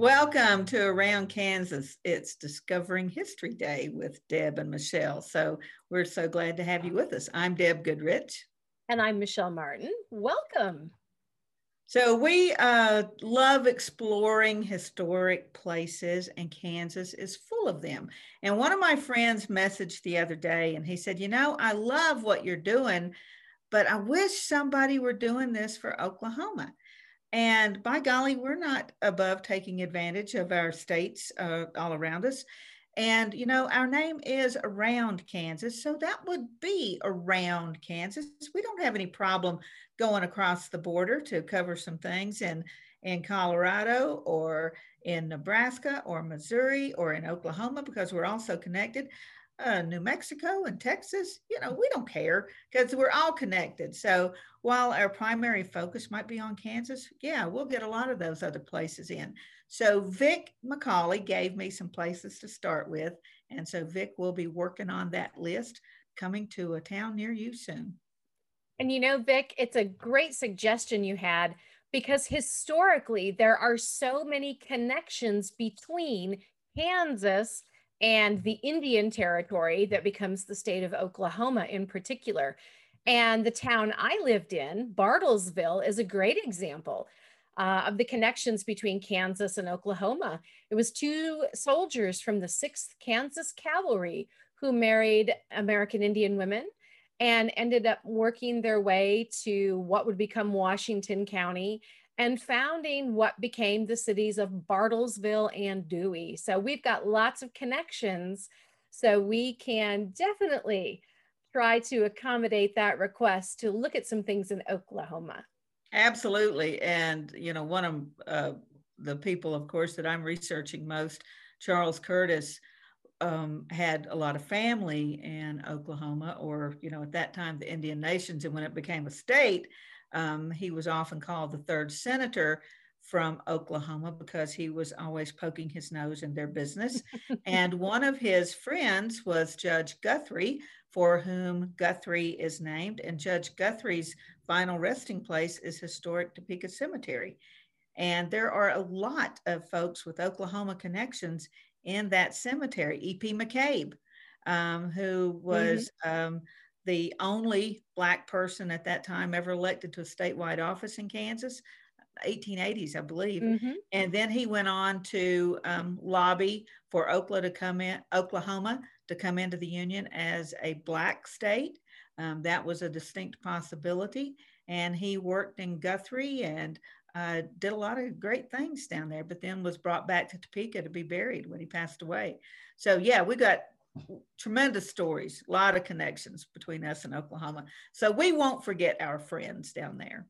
Welcome to Around Kansas. It's Discovering History Day with Deb and Michelle. So we're so glad to have you with us. I'm Deb Goodrich. And I'm Michelle Martin. Welcome. So we uh, love exploring historic places, and Kansas is full of them. And one of my friends messaged the other day, and he said, You know, I love what you're doing, but I wish somebody were doing this for Oklahoma. And by golly, we're not above taking advantage of our states uh, all around us. And, you know, our name is Around Kansas. So that would be around Kansas. We don't have any problem going across the border to cover some things in, in Colorado or in Nebraska or Missouri or in Oklahoma because we're also connected uh, New Mexico and Texas, you know, we don't care because we're all connected. So while our primary focus might be on Kansas, yeah, we'll get a lot of those other places in. So Vic McCauley gave me some places to start with. And so Vic will be working on that list coming to a town near you soon. And you know, Vic, it's a great suggestion you had because historically there are so many connections between Kansas and the Indian Territory that becomes the state of Oklahoma in particular. And the town I lived in, Bartlesville, is a great example uh, of the connections between Kansas and Oklahoma. It was two soldiers from the 6th Kansas Cavalry who married American Indian women and ended up working their way to what would become Washington County and founding what became the cities of Bartlesville and Dewey. So we've got lots of connections. So we can definitely try to accommodate that request to look at some things in Oklahoma. Absolutely. And, you know, one of uh, the people, of course, that I'm researching most, Charles Curtis, um, had a lot of family in Oklahoma, or, you know, at that time, the Indian Nations. And when it became a state, um, he was often called the third senator from Oklahoma because he was always poking his nose in their business. and one of his friends was Judge Guthrie, for whom Guthrie is named. And Judge Guthrie's final resting place is historic Topeka Cemetery. And there are a lot of folks with Oklahoma connections in that cemetery. E.P. McCabe, um, who was mm-hmm. um, the only Black person at that time ever elected to a statewide office in Kansas, 1880s, I believe. Mm-hmm. And then he went on to um, lobby for Oklahoma to come in, Oklahoma to come into the Union as a Black state. Um, that was a distinct possibility. And he worked in Guthrie and uh, did a lot of great things down there, but then was brought back to Topeka to be buried when he passed away. So, yeah, we got tremendous stories, a lot of connections between us and Oklahoma. So we won't forget our friends down there.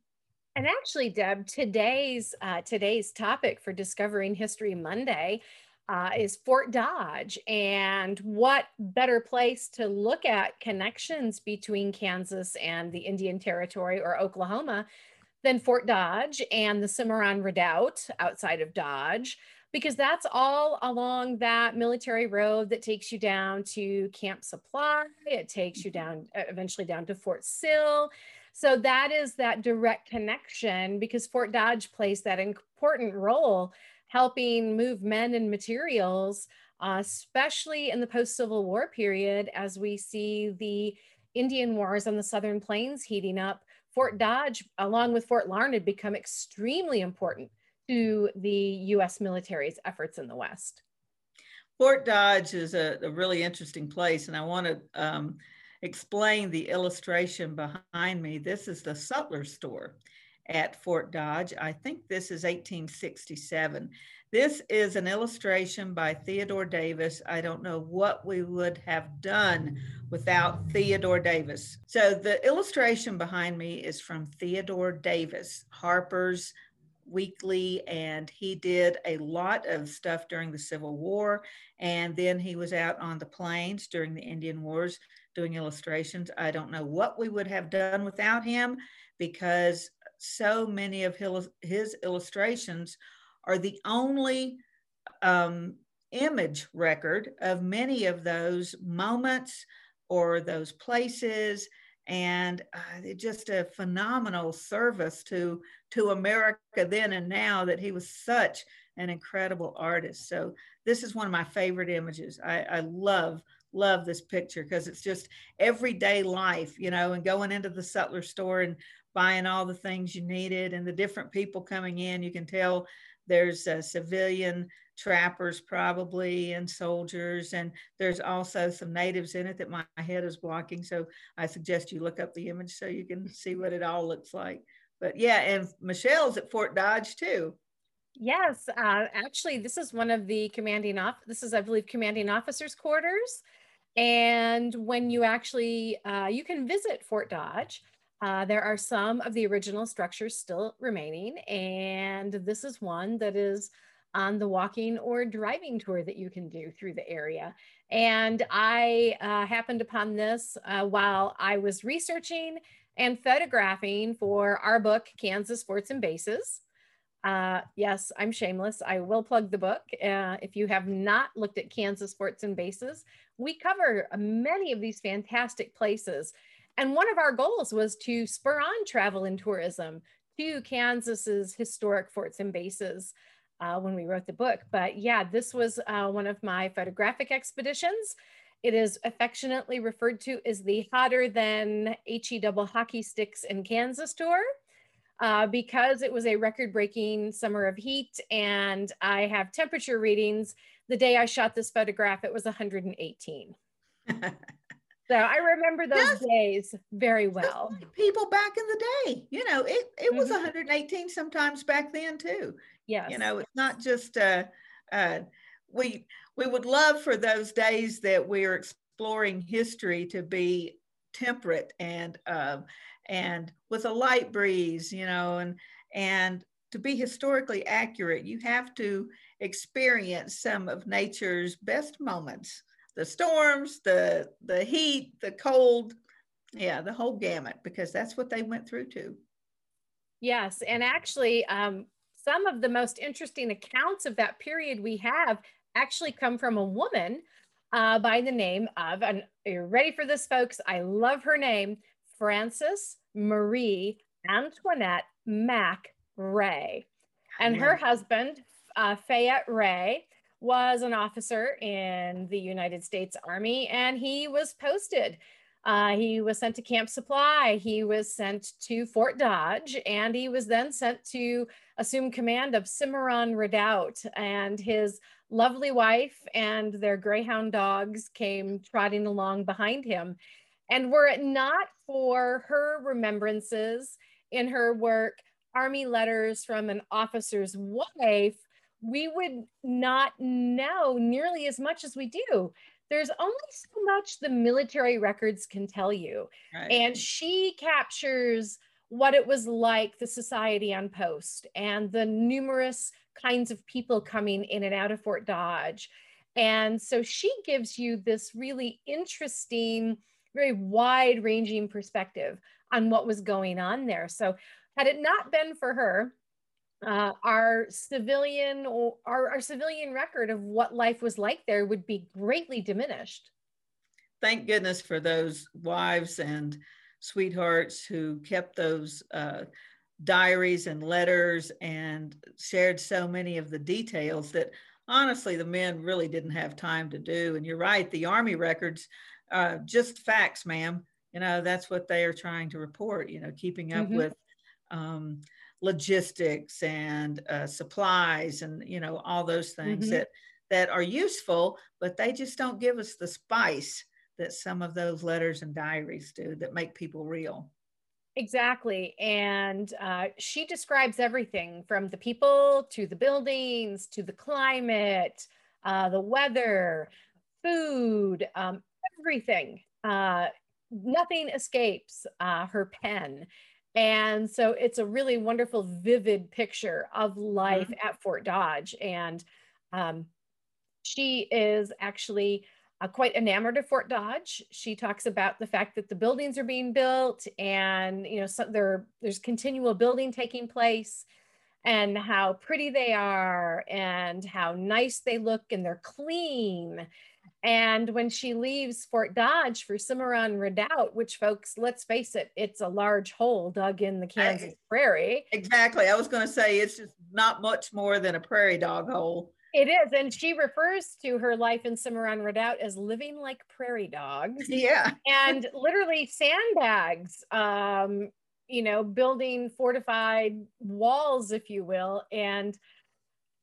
And actually, Deb, today's uh, today's topic for Discovering History Monday uh, is Fort Dodge, and what better place to look at connections between Kansas and the Indian Territory or Oklahoma than Fort Dodge and the Cimarron Redoubt outside of Dodge because that's all along that military road that takes you down to Camp Supply. It takes you down uh, eventually down to Fort Sill. So that is that direct connection because Fort Dodge plays that important role helping move men and materials, uh, especially in the post Civil War period, as we see the Indian Wars on the Southern Plains heating up. Fort Dodge, along with Fort Larned, become extremely important to the US military's efforts in the West? Fort Dodge is a, a really interesting place, and I want to um, explain the illustration behind me. This is the Sutler store at Fort Dodge. I think this is 1867. This is an illustration by Theodore Davis. I don't know what we would have done without Theodore Davis. So the illustration behind me is from Theodore Davis, Harper's Weekly, and he did a lot of stuff during the Civil War. And then he was out on the plains during the Indian Wars doing illustrations. I don't know what we would have done without him because so many of his, illustrations are the only um, image record of many of those moments or those places and uh, just a phenomenal service to to America then and now that he was such an incredible artist. So this is one of my favorite images. I, I love love this picture because it's just everyday life, you know, and going into the sutler store and buying all the things you needed and the different people coming in. You can tell there's a civilian trappers probably and soldiers and there's also some natives in it that my head is blocking so i suggest you look up the image so you can see what it all looks like. But yeah and michelle's at fort dodge too. Yes uh, actually this is one of the commanding off this is i believe commanding officers quarters. And when you actually uh, you can visit fort dodge uh, there are some of the original structures still remaining and this is one that is on the walking or driving tour that you can do through the area. And I uh, happened upon this uh, while I was researching and photographing for our book, Kansas Forts and Bases. Uh, yes, I'm shameless. I will plug the book. Uh, if you have not looked at Kansas Forts and Bases, we cover many of these fantastic places. And one of our goals was to spur on travel and tourism to Kansas's historic forts and bases uh, when we wrote the book. But yeah, this was uh, one of my photographic expeditions. It is affectionately referred to as the hotter than HE double hockey sticks in Kansas tour. Uh, because it was a record breaking summer of heat and I have temperature readings. The day I shot this photograph, it was 118. So I remember those That's, days very well. People back in the day, you know, it, it was mm-hmm. 118 sometimes back then too. Yes. You know, it's not just uh, uh, we we would love for those days that we're exploring history to be temperate and uh, and with a light breeze, you know, and and to be historically accurate, you have to experience some of nature's best moments the storms, the the heat, the cold, yeah, the whole gamut, because that's what they went through too. Yes, and actually, um, some of the most interesting accounts of that period we have actually come from a woman uh, by the name of, and you're ready for this, folks? I love her name, Frances Marie Antoinette Mack Roe. And her husband, uh, Fayette Roe, was an officer in the United States Army and he was posted. Uh, he was sent to Camp Supply. He was sent to Fort Dodge and he was then sent to assume command of Cimarron Redoubt. And his lovely wife and their greyhound dogs came trotting along behind him. And were it not for her remembrances in her work, Army Letters from an Officer's Wife, we would not know nearly as much as we do. There's only so much the military records can tell you. Right. And she captures what it was like, the society on post, and the numerous kinds of people coming in and out of Fort Dodge. And so she gives you this really interesting, very wide ranging perspective on what was going on there. So, had it not been for her, uh, our civilian or our, our civilian record of what life was like there would be greatly diminished. Thank goodness for those wives and sweethearts who kept those uh, diaries and letters and shared so many of the details that honestly the men really didn't have time to do. And you're right, the Army records, uh, just facts, ma'am. You know, that's what they are trying to report, you know, keeping up mm-hmm. with. Um, logistics and uh, supplies and you know all those things mm-hmm. that that are useful but they just don't give us the spice that some of those letters and diaries do that make people real. Exactly and uh, she describes everything from the people to the buildings to the climate uh, the weather food um, everything. Uh, nothing escapes uh, her pen and so it's a really wonderful, vivid picture of life mm-hmm. at Fort Dodge. And um, she is actually uh, quite enamored of Fort Dodge. She talks about the fact that the buildings are being built and, you know, so there, there's continual building taking place and how pretty they are and how nice they look and they're clean And when she leaves Fort Dodge for Cimarron Redoubt, which folks, let's face it, it's a large hole dug in the Kansas I, prairie. Exactly. I was going to say it's just not much more than a prairie dog hole. It is. And she refers to her life in Cimarron Redoubt as living like prairie dogs. Yeah. and literally sandbags, um, you know, building fortified walls, if you will. And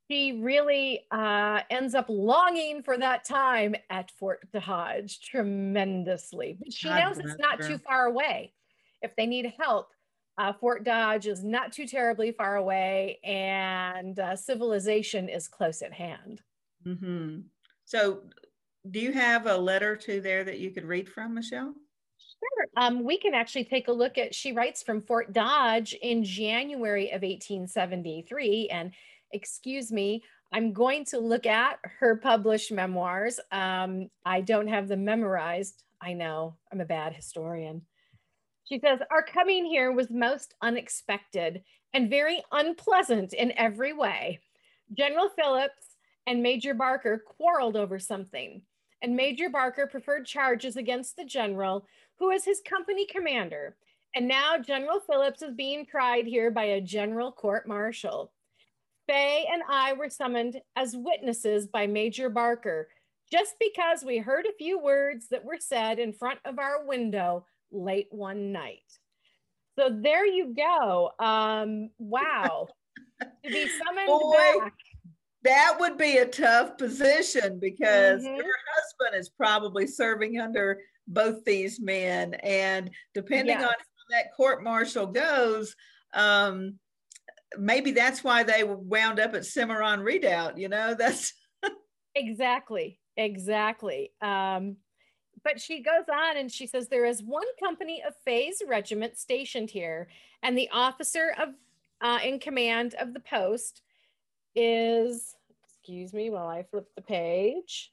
she really uh, ends up longing for that time at Fort Dodge tremendously. But she knows it's not too far away. If they need help, uh, Fort Dodge is not too terribly far away, and uh, civilization is close at hand. Mm-hmm. So, do you have a letter to there that you could read from, Michelle? Sure. Um, we can actually take a look at. She writes from Fort Dodge in January of 1873, and excuse me, I'm going to look at her published memoirs. Um, I don't have them memorized. I know I'm a bad historian. She says, Our coming here was most unexpected and very unpleasant in every way. General Phillips and Major Barker quarreled over something, and Major Barker preferred charges against the general, who is his company commander. And now General Phillips is being tried here by a general court martial. Fay and I were summoned as witnesses by Major Barker just because we heard a few words that were said in front of our window late one night. So there you go. Um, wow. to be summoned Boy, back. That would be a tough position because mm-hmm. your husband is probably serving under both these men. And depending yes. on how that court martial goes, um, maybe that's why they wound up at Cimarron Redoubt, you know, that's exactly, exactly. Um, but she goes on and she says there is one company of Fay's regiment stationed here, and the officer of uh, in command of the post is, excuse me while I flip the page,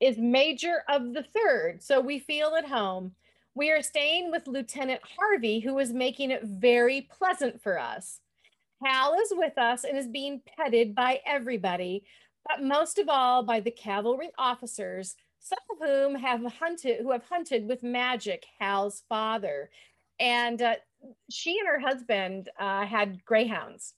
is Major of the Third. So we feel at home. We are staying with Lieutenant Harvey, who is making it very pleasant for us. Hal is with us and is being petted by everybody, but most of all by the cavalry officers, some of whom have hunted, who have hunted with magic, Hal's father. And uh, she and her husband uh, had greyhounds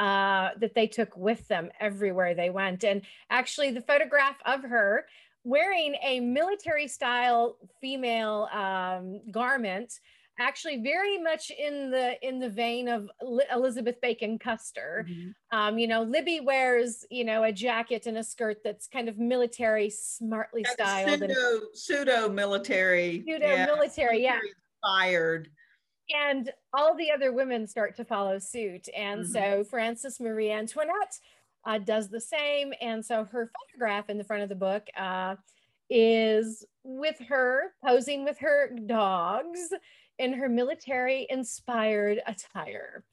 uh, that they took with them everywhere they went. And actually, the photograph of her wearing a military style female um, garment actually very much in the in the vein of Elizabeth Bacon Custer. Mm-hmm. Um, you know, Libby wears you know a jacket and a skirt that's kind of military, smartly styled, pseudo, and pseudo military, pseudo yeah, military, yeah, inspired. And all the other women start to follow suit, and mm-hmm. so Frances Marie Antoinette uh, does the same. And so her photograph in the front of the book uh, is with her posing with her dogs in her military inspired attire.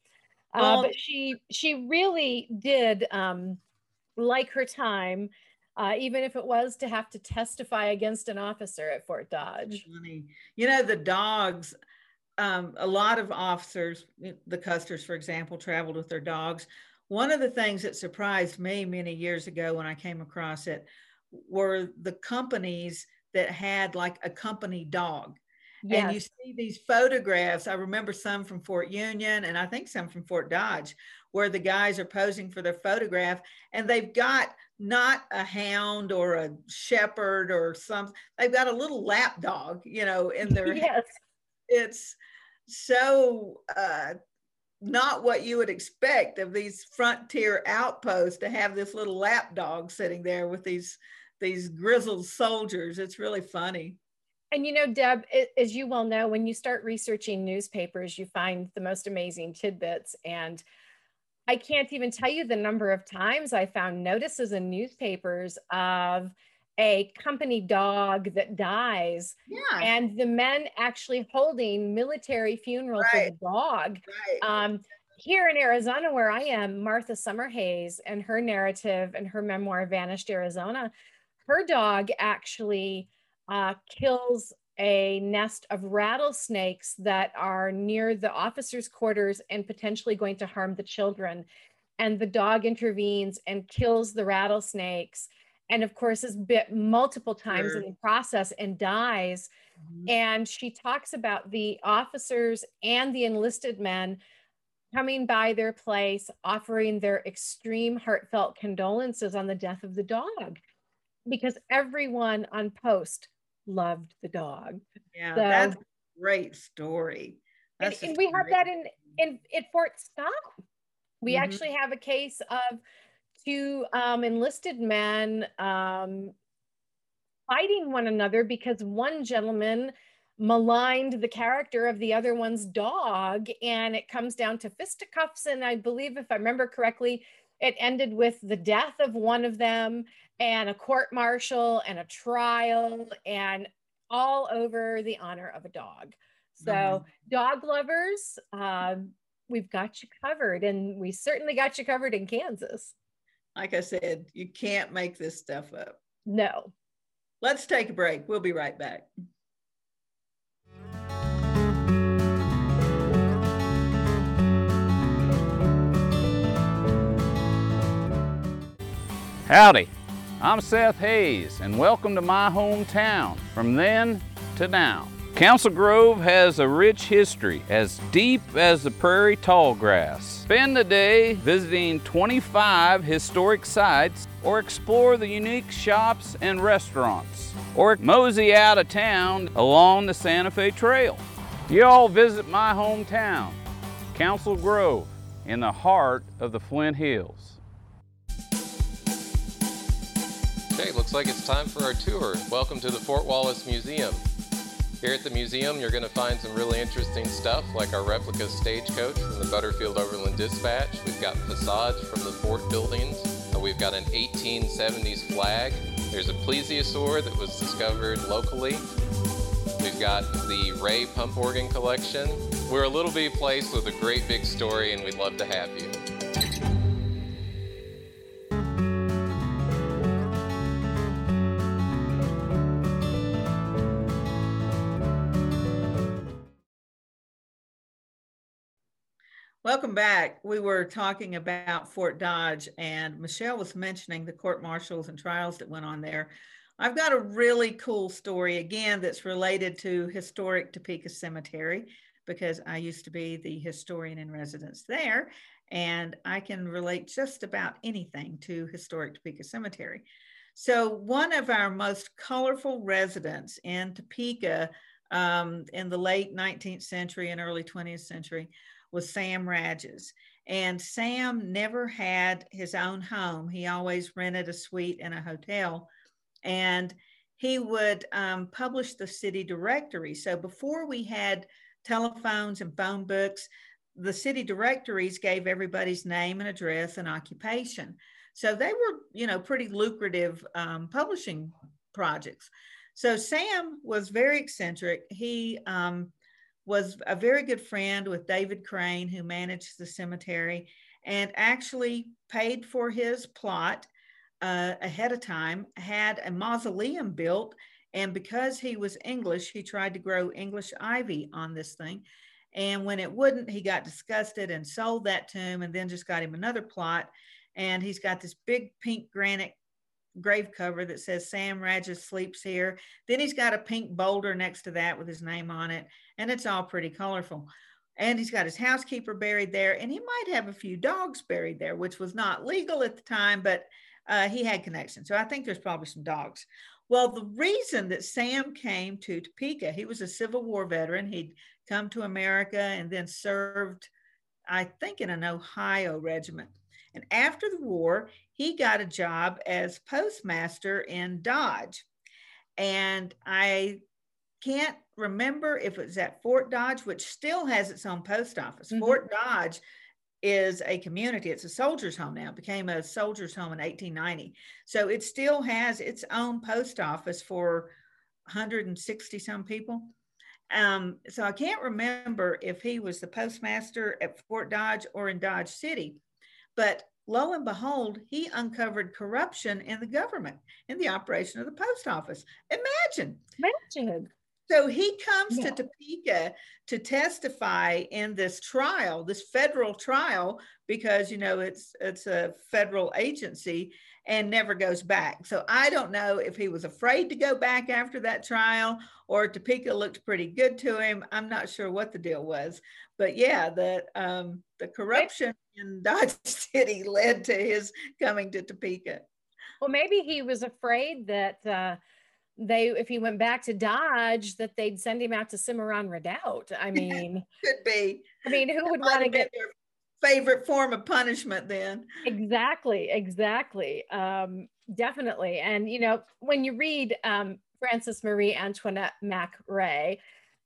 Uh, but she she really did um, like her time, uh, even if it was to have to testify against an officer at Fort Dodge. Funny. You know, the dogs, um, a lot of officers, the Custers, for example, traveled with their dogs. One of the things that surprised me many years ago when I came across it were the companies that had like a company dog. Yes. And you see these photographs. I remember some from Fort Union and I think some from Fort Dodge, where the guys are posing for their photograph and they've got not a hound or a shepherd or something, they've got a little lap dog, you know, in their yes. It's so uh, not what you would expect of these frontier outposts to have this little lap dog sitting there with these these grizzled soldiers. It's really funny. And you know, Deb, as you well know, when you start researching newspapers, you find the most amazing tidbits. And I can't even tell you the number of times I found notices in newspapers of a company dog that dies yeah. and the men actually holding military funeral right. for the dog right. um, here in arizona where i am martha summerhayes and her narrative and her memoir vanished arizona her dog actually uh, kills a nest of rattlesnakes that are near the officers quarters and potentially going to harm the children and the dog intervenes and kills the rattlesnakes and of course is bit multiple times sure. in the process and dies mm-hmm. and she talks about the officers and the enlisted men coming by their place offering their extreme heartfelt condolences on the death of the dog because everyone on post loved the dog yeah so, that's a great story that's and, and we have that in in at fort scott we mm-hmm. actually have a case of two um, enlisted men um, fighting one another because one gentleman maligned the character of the other one's dog and it comes down to fisticuffs. And i believe if i remember correctly it ended with the death of one of them and a court martial and a trial and all over the honor of a dog. So mm-hmm. dog lovers uh, we've got you covered and we certainly got you covered in kansas like I said, you can't make this stuff up. No. Let's take a break. We'll be right back. Howdy, I'm Seth Hays, and welcome to my hometown, from then to now. Council Grove has a rich history as deep as the prairie tall grass. Spend the day visiting 25 historic sites or explore the unique shops and restaurants or mosey out of town along the Santa Fe Trail. You all visit my hometown, Council Grove, in the heart of the Flint Hills. Okay, looks like it's time for our tour. Welcome to the Fort Wallace Museum. Here at the museum, you're going to find some really interesting stuff like our replica stagecoach from the Butterfield Overland Dispatch. We've got facades from the fort buildings. Uh, we've got an 1870s flag. There's a plesiosaur that was discovered locally. We've got the Ray pump organ collection. We're a little bitty place with a great big story, and we'd love to have you. Welcome back. We were talking about Fort Dodge, and Michelle was mentioning the court martials and trials that went on there. I've got a really cool story again that's related to historic Topeka Cemetery because I used to be the historian in residence there, and I can relate just about anything to historic Topeka Cemetery. So, one of our most colorful residents in Topeka um, in the late 19th century and early 20th century was Sam Radges. And Sam never had his own home. He always rented a suite in a hotel. And he would um, publish the city directory. So before we had telephones and phone books, the city directories gave everybody's name and address and occupation. So they were, you know, pretty lucrative um, publishing projects. So Sam was very eccentric. He um, was a very good friend with David Crane, who managed the cemetery, and actually paid for his plot uh, ahead of time, had a mausoleum built. And because he was English, he tried to grow English ivy on this thing. And when it wouldn't, he got disgusted and sold that to him and then just got him another plot. And he's got this big pink granite grave cover that says Sam Radges sleeps here. Then he's got a pink boulder next to that with his name on it, and it's all pretty colorful. And he's got his housekeeper buried there, and he might have a few dogs buried there, which was not legal at the time, but uh, he had connections. So I think there's probably some dogs. Well, the reason that Sam came to Topeka, he was a Civil War veteran. He'd come to America and then served, I think, in an Ohio regiment. And after the war, he got a job as postmaster in Dodge. And I can't remember if it was at Fort Dodge, which still has its own post office. Mm-hmm. Fort Dodge is a community. It's a soldier's home now. It became a soldier's home in 1890. So it still has its own post office for 160 some people. Um, so I can't remember if he was the postmaster at Fort Dodge or in Dodge City. But lo and behold, he uncovered corruption in the government in the operation of the post office. Imagine. Imagine. So he comes yeah. to Topeka to testify in this trial, this federal trial, because you know it's it's a federal agency, and never goes back. So I don't know if he was afraid to go back after that trial or Topeka looked pretty good to him. I'm not sure what the deal was, but yeah, the um, the corruption in Dodge City led to his coming to Topeka. Well, maybe he was afraid that uh, they, if he went back to Dodge, that they'd send him out to Cimarron Redoubt. I mean, could be. I mean, who would want to get their favorite form of punishment then? Exactly, exactly, um, definitely. And you know, when you read um, Frances Marie Antoinette Mack Roe,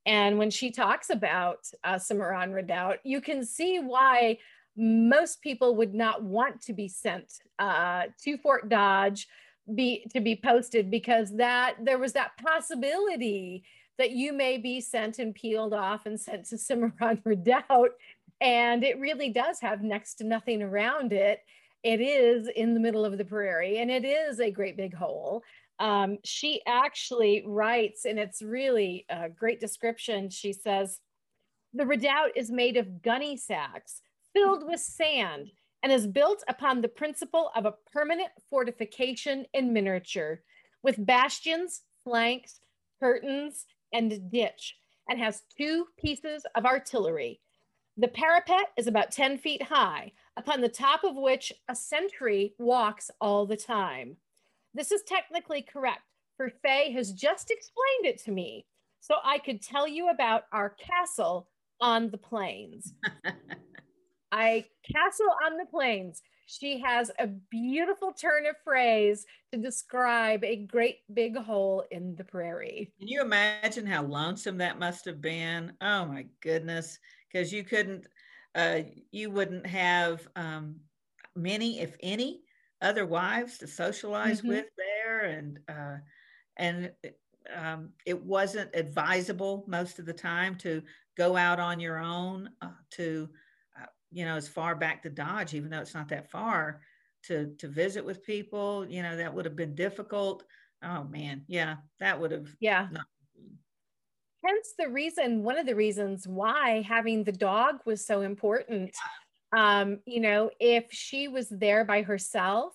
and when she talks about uh, Cimarron Redoubt, you can see why most people would not want to be sent uh, to Fort Dodge be to be posted because that there was that possibility that you may be sent and peeled off and sent to Cimarron Redoubt. And it really does have next to nothing around it. It is in the middle of the prairie and it is a great big hole. Um, she actually writes, and it's really a great description. She says, The redoubt is made of gunny sacks filled with sand and is built upon the principle of a permanent fortification in miniature with bastions, flanks, curtains, and ditch, and has two pieces of artillery. The parapet is about 10 feet high, upon the top of which a sentry walks all the time. This is technically correct, for Faye has just explained it to me, so I could tell you about our castle on the plains. I castle on the plains. She has a beautiful turn of phrase to describe a great big hole in the prairie. Can you imagine how lonesome that must have been? Oh my goodness. Because you couldn't, uh, you wouldn't have um, many, if any, other wives to socialize mm-hmm. with there. And, uh, and um, it wasn't advisable most of the time to go out on your own uh, to you know, as far back to Dodge, even though it's not that far to to visit with people, you know, that would have been difficult. Oh man, yeah, that would have yeah. Not- Hence the reason, one of the reasons why having the dog was so important. Um, you know, if she was there by herself,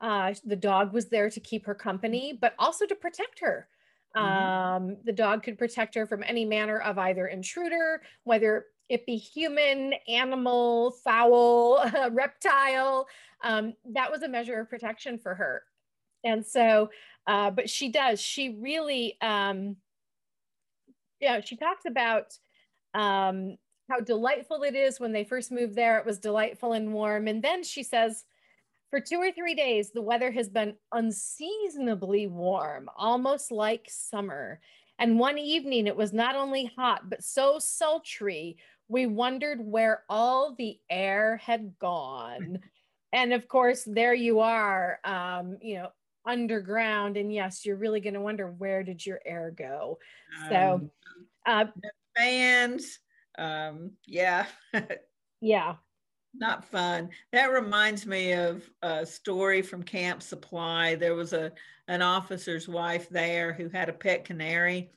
uh, the dog was there to keep her company, but also to protect her. Mm-hmm. Um, the dog could protect her from any manner of either intruder, whether it be human, animal, fowl, reptile. Um, that was a measure of protection for her. And so, uh, but she does, she really, um, yeah, she talks about um, how delightful it is when they first moved there. It was delightful and warm. And then she says, for two or three days, the weather has been unseasonably warm, almost like summer. And one evening, it was not only hot, but so sultry, we wondered where all the air had gone. and of course, there you are, um, you know, underground. And yes, you're really going to wonder where did your air go? So, um, uh, fans, um, yeah. yeah. Not fun. That reminds me of a story from Camp Supply. There was a an officer's wife there who had a pet canary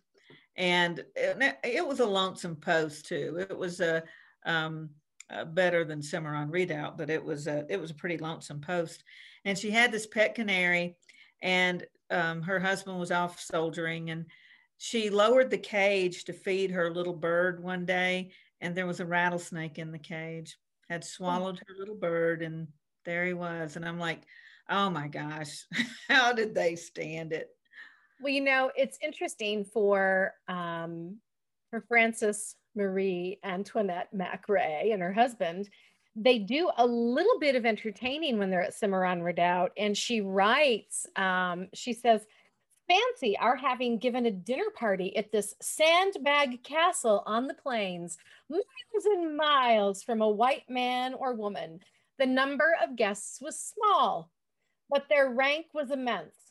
and it, was a lonesome post too. It was a um, uh, better than Cimarron Redoubt, but it was a it was a pretty lonesome post. And she had this pet canary, and um, her husband was off soldiering, and she lowered the cage to feed her little bird one day, and there was a rattlesnake in the cage. Had swallowed her little bird, and there he was. And I'm like, oh my gosh, how did they stand it? Well, you know, it's interesting for um, for Frances Marie Antoinette Mack Roe and her husband. They do a little bit of entertaining when they're at Cimarron Redoubt, and she writes. Um, she says, "Fancy our having given a dinner party at this sandbag castle on the plains, miles and miles from a white man or woman. The number of guests was small, but their rank was immense."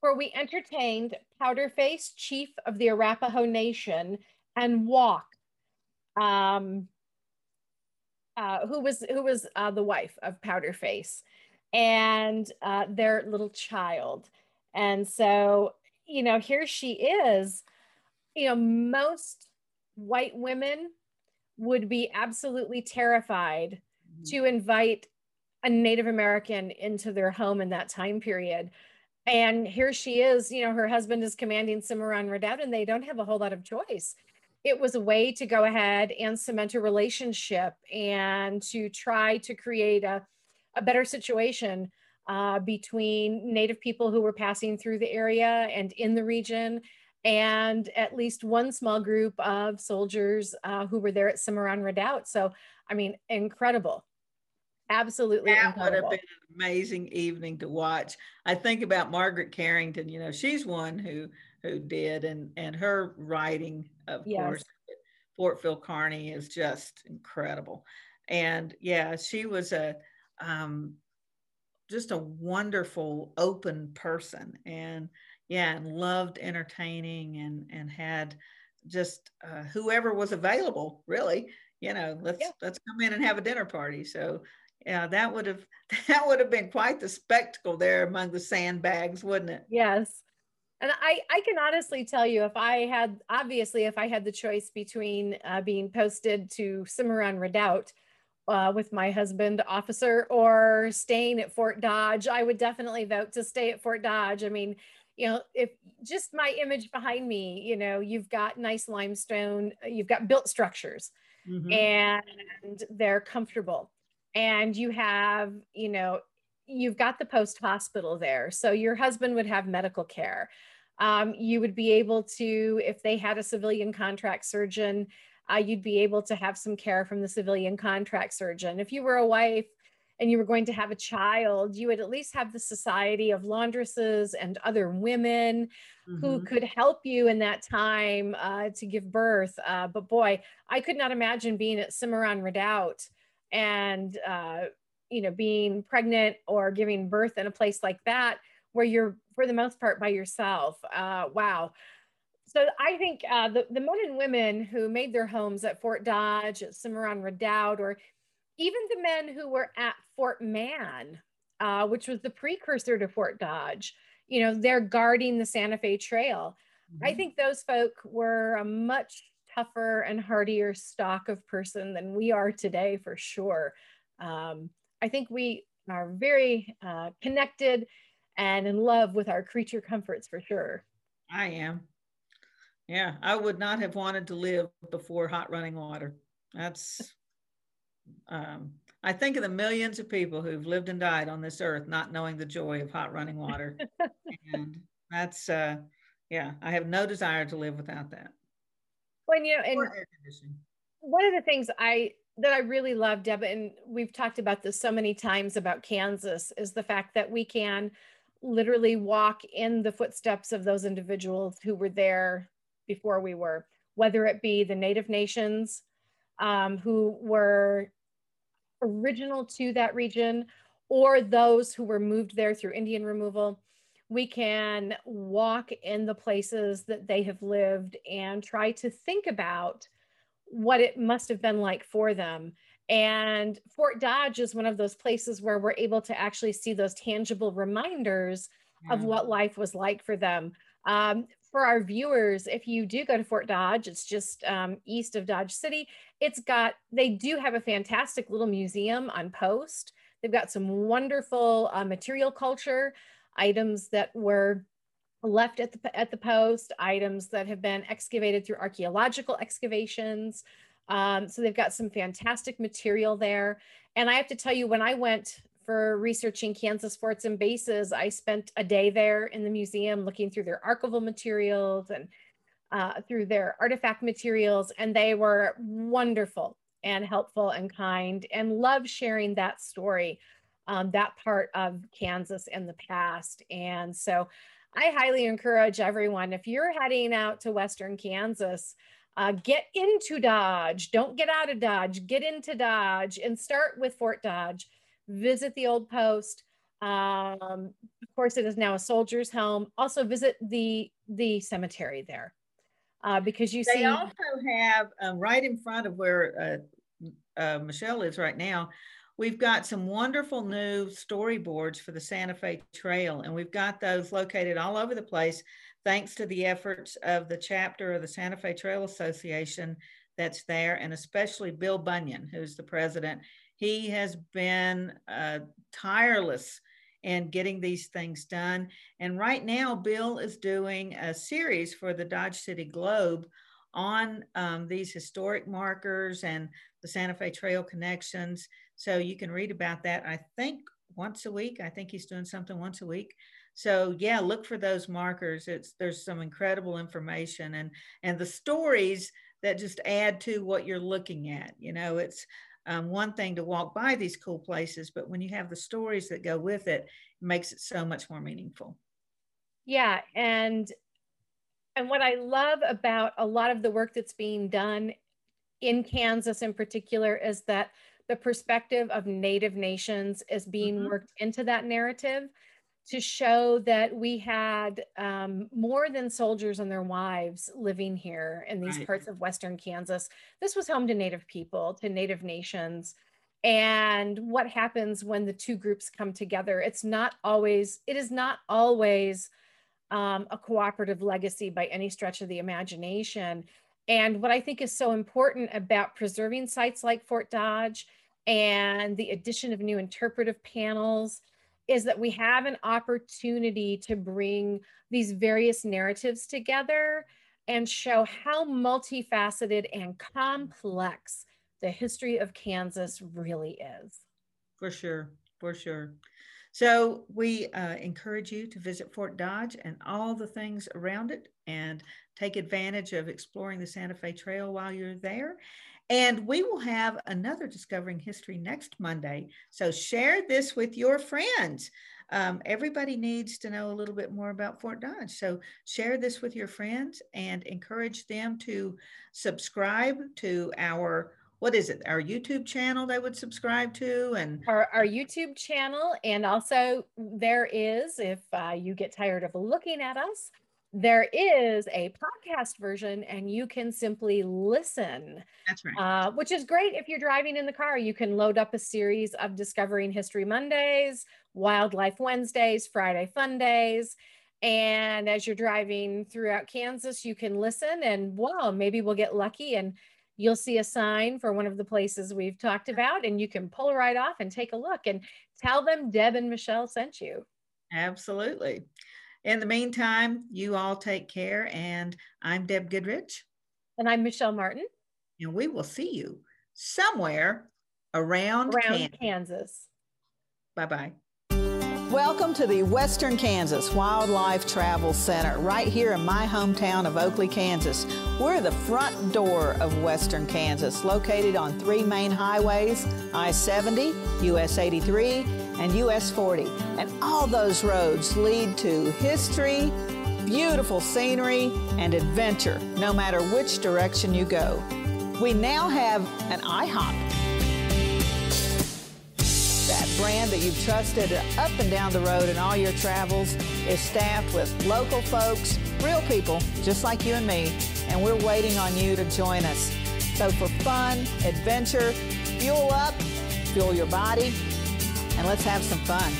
For we entertained Powderface, chief of the Arapaho Nation, and Walk, um, uh, who was who was uh, the wife of Powderface, and uh, their little child. And so, you know, here she is. You know, most white women would be absolutely terrified mm-hmm. to invite a Native American into their home in that time period. And here she is, you know, her husband is commanding Cimarron Redoubt and they don't have a whole lot of choice. It was a way to go ahead and cement a relationship and to try to create a, a better situation uh, between Native people who were passing through the area and in the region, and at least one small group of soldiers uh, who were there at Cimarron Redoubt. So, I mean, incredible. Absolutely that incredible. would have been an amazing evening to watch. I think about Margaret Carrington. You know, she's one who who did, and and her writing, of yes. course, Fort Phil Kearny is just incredible. And yeah, she was a um, just a wonderful, open person, and yeah, and loved entertaining, and and had just uh, whoever was available. Really, you know, let's yeah. let's come in and have a dinner party. So yeah, that would have that would have been quite the spectacle there among the sandbags, wouldn't it? Yes. And I, I can honestly tell you, if I had, obviously, if I had the choice between uh, being posted to Cimarron Redoubt uh, with my husband, officer, or staying at Fort Dodge, I would definitely vote to stay at Fort Dodge. I mean, you know, if just my image behind me, you know, you've got nice limestone, you've got built structures, mm-hmm. and they're comfortable and you have, you know, you've got the post hospital there. So your husband would have medical care. Um, you would be able to, if they had a civilian contract surgeon, uh, you'd be able to have some care from the civilian contract surgeon. If you were a wife and you were going to have a child, you would at least have the Society of Laundresses and other women mm-hmm. who could help you in that time uh, to give birth. Uh, but boy, I could not imagine being at Cimarron Redoubt and uh, you know being pregnant or giving birth in a place like that where you're for the most part by yourself uh, wow so i think uh, the, the men and women who made their homes at fort dodge at cimarron redoubt or even the men who were at fort mann uh, which was the precursor to fort dodge you know they're guarding the santa fe trail mm-hmm. i think those folk were a much tougher and hardier stock of person than we are today for sure. Um, I think we are very uh, connected and in love with our creature comforts for sure. I am. Yeah, I would not have wanted to live before hot running water. That's, um, I think of the millions of people who've lived and died on this earth not knowing the joy of hot running water. and that's, uh, yeah, I have no desire to live without that. Well, you know, and one of the things I that I really love, Deb, and we've talked about this so many times about Kansas, is the fact that we can literally walk in the footsteps of those individuals who were there before we were, whether it be the Native nations um, who were original to that region or those who were moved there through Indian removal we can walk in the places that they have lived and try to think about what it must have been like for them. And Fort Dodge is one of those places where we're able to actually see those tangible reminders yeah. of what life was like for them. Um, for our viewers, if you do go to Fort Dodge, it's just um, east of Dodge City. It's got, they do have a fantastic little museum on post. They've got some wonderful uh, material culture items that were left at the, at the post, items that have been excavated through archaeological excavations. Um, so they've got some fantastic material there. And I have to tell you, when I went for researching Kansas forts and bases, I spent a day there in the museum looking through their archival materials and uh, through their artifact materials, and they were wonderful and helpful and kind and love sharing that story um, that part of Kansas in the past. And so I highly encourage everyone, if you're heading out to Western Kansas, uh, get into Dodge. Don't get out of Dodge. Get into Dodge and start with Fort Dodge. Visit the old post. Um, of course, it is now a soldier's home. Also, visit the the cemetery there uh, because you they see. They also have um, right in front of where uh, uh Michelle is right now. We've got some wonderful new storyboards for the Santa Fe Trail, and we've got those located all over the place thanks to the efforts of the chapter of the Santa Fe Trail Association that's there, and especially Bill Bunyan, who's the president. He has been uh, tireless in getting these things done. And right now, Bill is doing a series for the Dodge City Globe on um, these historic markers and the Santa Fe Trail connections. So you can read about that, I think, once a week. I think he's doing something once a week. So yeah, look for those markers. It's there's some incredible information and and the stories that just add to what you're looking at. You know, it's um, one thing to walk by these cool places, but when you have the stories that go with it, it makes it so much more meaningful. Yeah, and and what I love about a lot of the work that's being done in Kansas in particular is that the perspective of Native nations is being mm-hmm. worked into that narrative to show that we had um, more than soldiers and their wives living here in these right. parts of Western Kansas. This was home to Native people, to Native nations. And what happens when the two groups come together? It's not always, it is not always um, a cooperative legacy by any stretch of the imagination. And what I think is so important about preserving sites like Fort Dodge and the addition of new interpretive panels is that we have an opportunity to bring these various narratives together and show how multifaceted and complex the history of Kansas really is. For sure, for sure. So we uh, encourage you to visit Fort Dodge and all the things around it and take advantage of exploring the Santa Fe Trail while you're there. And we will have another Discovering History next Monday. So share this with your friends. Um, everybody needs to know a little bit more about Fort Dodge. So share this with your friends and encourage them to subscribe to our what is it our youtube channel they would subscribe to and our, our youtube channel and also there is if uh, you get tired of looking at us there is a podcast version and you can simply listen. That's right. Uh, which is great if you're driving in the car. You can load up a series of Discovering History Mondays, Wildlife Wednesdays, Friday Fun Days. And as you're driving throughout Kansas, you can listen and wow, maybe we'll get lucky and you'll see a sign for one of the places we've talked about and you can pull right off and take a look and tell them Deb and Michelle sent you. Absolutely. In the meantime, you all take care. And I'm Deb Goodrich. And I'm Michelle Martin. And we will see you somewhere around, around Kansas. Kansas. Bye bye. Welcome to the Western Kansas Wildlife Travel Center, right here in my hometown of Oakley, Kansas. We're the front door of Western Kansas, located on three main highways I 70, US 83, and US 40. And all those roads lead to history, beautiful scenery, and adventure, no matter which direction you go. We now have an IHOP. Brand that you've trusted up and down the road in all your travels is staffed with local folks, real people, just like you and me, and we're waiting on you to join us. So for fun, adventure, fuel up, fuel your body, and let's have some fun.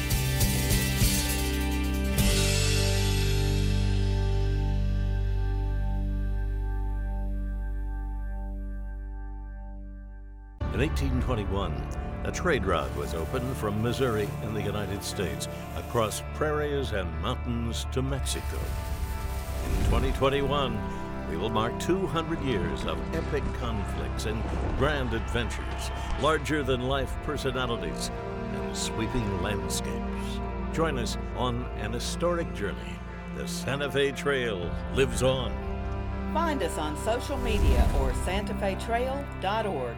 In 1821, a trade route was opened from Missouri in the United States across prairies and mountains to Mexico. In 2021, we will mark 200 years of epic conflicts and grand adventures, larger than life personalities, and sweeping landscapes. Join us on an historic journey. The Santa Fe Trail lives on. Find us on social media or santafetrail.org.